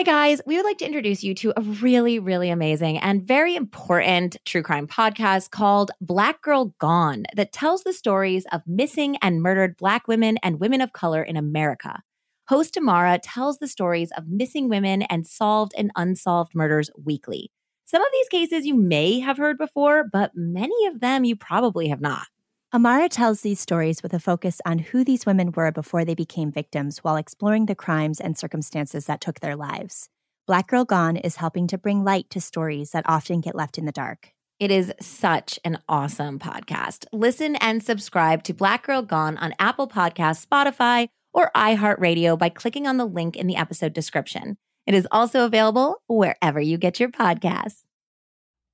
Hi, guys. We would like to introduce you to a really, really amazing and very important true crime podcast called Black Girl Gone that tells the stories of missing and murdered Black women and women of color in America. Host Amara tells the stories of missing women and solved and unsolved murders weekly. Some of these cases you may have heard before, but many of them you probably have not. Amara tells these stories with a focus on who these women were before they became victims while exploring the crimes and circumstances that took their lives. Black Girl Gone is helping to bring light to stories that often get left in the dark. It is such an awesome podcast. Listen and subscribe to Black Girl Gone on Apple Podcasts, Spotify, or iHeartRadio by clicking on the link in the episode description. It is also available wherever you get your podcasts.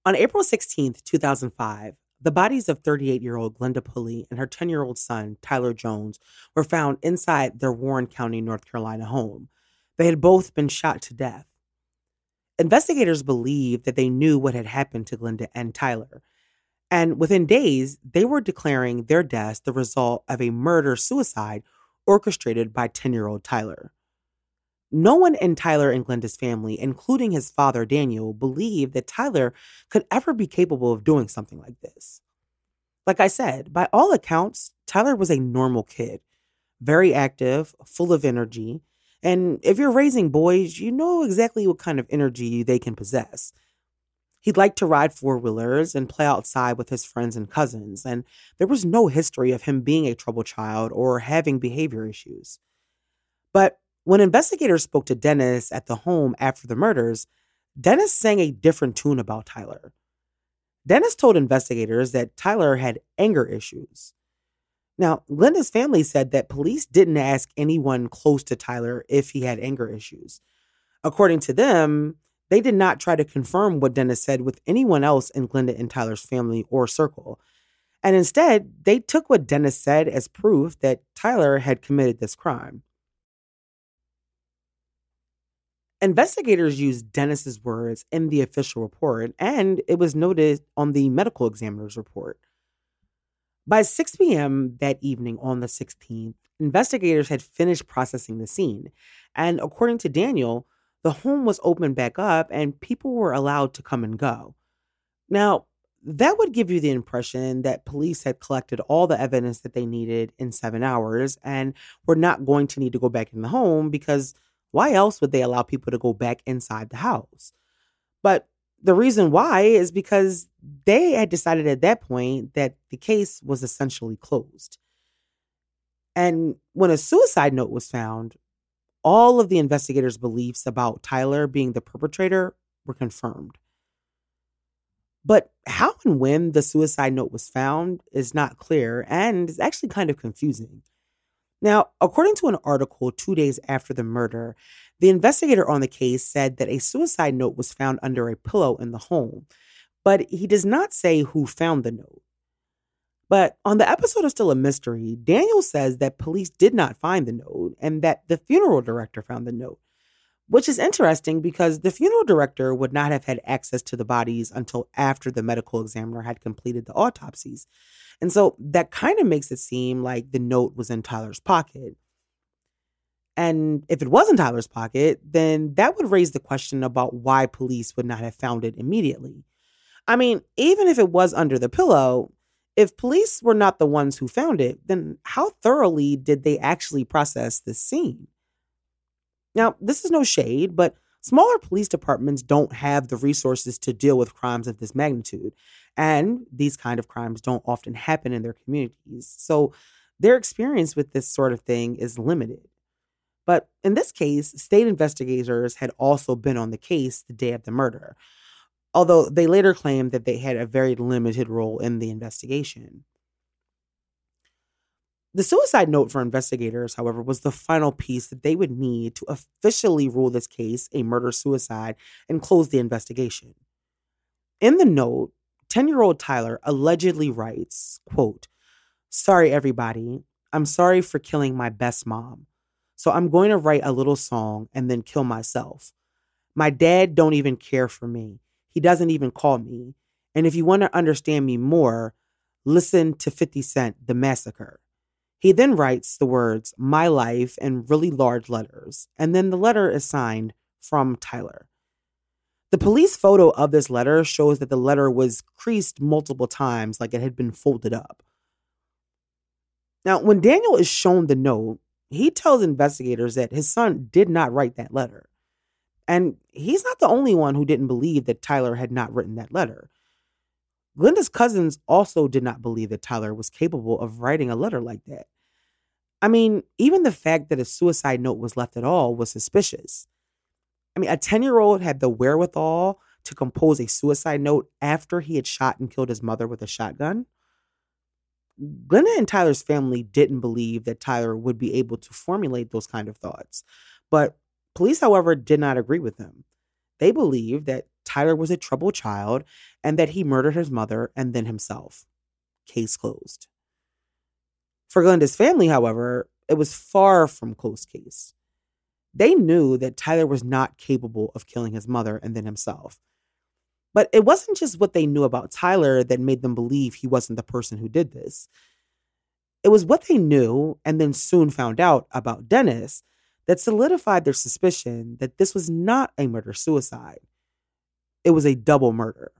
On April 16th, 2005, the bodies of 38 year old Glenda Pulley and her 10 year old son, Tyler Jones, were found inside their Warren County, North Carolina home. They had both been shot to death. Investigators believed that they knew what had happened to Glenda and Tyler. And within days, they were declaring their deaths the result of a murder suicide orchestrated by 10 year old Tyler. No one in Tyler and Glenda's family, including his father Daniel, believed that Tyler could ever be capable of doing something like this. Like I said, by all accounts, Tyler was a normal kid, very active, full of energy. And if you're raising boys, you know exactly what kind of energy they can possess. He'd like to ride four wheelers and play outside with his friends and cousins, and there was no history of him being a troubled child or having behavior issues. But when investigators spoke to Dennis at the home after the murders, Dennis sang a different tune about Tyler. Dennis told investigators that Tyler had anger issues. Now, Glenda's family said that police didn't ask anyone close to Tyler if he had anger issues. According to them, they did not try to confirm what Dennis said with anyone else in Glenda and Tyler's family or circle. And instead, they took what Dennis said as proof that Tyler had committed this crime. Investigators used Dennis's words in the official report, and it was noted on the medical examiner's report. By 6 p.m. that evening on the 16th, investigators had finished processing the scene, and according to Daniel, the home was opened back up and people were allowed to come and go. Now, that would give you the impression that police had collected all the evidence that they needed in seven hours and were not going to need to go back in the home because why else would they allow people to go back inside the house? But the reason why is because they had decided at that point that the case was essentially closed. And when a suicide note was found, all of the investigators' beliefs about Tyler being the perpetrator were confirmed. But how and when the suicide note was found is not clear and is actually kind of confusing. Now, according to an article two days after the murder, the investigator on the case said that a suicide note was found under a pillow in the home, but he does not say who found the note. But on the episode of Still a Mystery, Daniel says that police did not find the note and that the funeral director found the note, which is interesting because the funeral director would not have had access to the bodies until after the medical examiner had completed the autopsies. And so that kind of makes it seem like the note was in Tyler's pocket. And if it was in Tyler's pocket, then that would raise the question about why police would not have found it immediately. I mean, even if it was under the pillow, if police were not the ones who found it, then how thoroughly did they actually process the scene? Now, this is no shade, but smaller police departments don't have the resources to deal with crimes of this magnitude. And these kind of crimes don't often happen in their communities. So their experience with this sort of thing is limited. But in this case, state investigators had also been on the case the day of the murder, although they later claimed that they had a very limited role in the investigation. The suicide note for investigators, however, was the final piece that they would need to officially rule this case a murder suicide and close the investigation. In the note, 10 year old Tyler allegedly writes, quote, Sorry, everybody. I'm sorry for killing my best mom. So I'm going to write a little song and then kill myself. My dad don't even care for me. He doesn't even call me. And if you want to understand me more, listen to 50 Cent, The Massacre. He then writes the words, My Life, in really large letters. And then the letter is signed, from Tyler. The police photo of this letter shows that the letter was creased multiple times, like it had been folded up. Now, when Daniel is shown the note, he tells investigators that his son did not write that letter. And he's not the only one who didn't believe that Tyler had not written that letter. Glenda's cousins also did not believe that Tyler was capable of writing a letter like that. I mean, even the fact that a suicide note was left at all was suspicious. I mean, a 10 year old had the wherewithal to compose a suicide note after he had shot and killed his mother with a shotgun. Glenda and Tyler's family didn't believe that Tyler would be able to formulate those kind of thoughts. But police, however, did not agree with them. They believed that Tyler was a troubled child and that he murdered his mother and then himself. Case closed. For Glenda's family, however, it was far from close case. They knew that Tyler was not capable of killing his mother and then himself. But it wasn't just what they knew about Tyler that made them believe he wasn't the person who did this. It was what they knew and then soon found out about Dennis that solidified their suspicion that this was not a murder suicide. It was a double murder.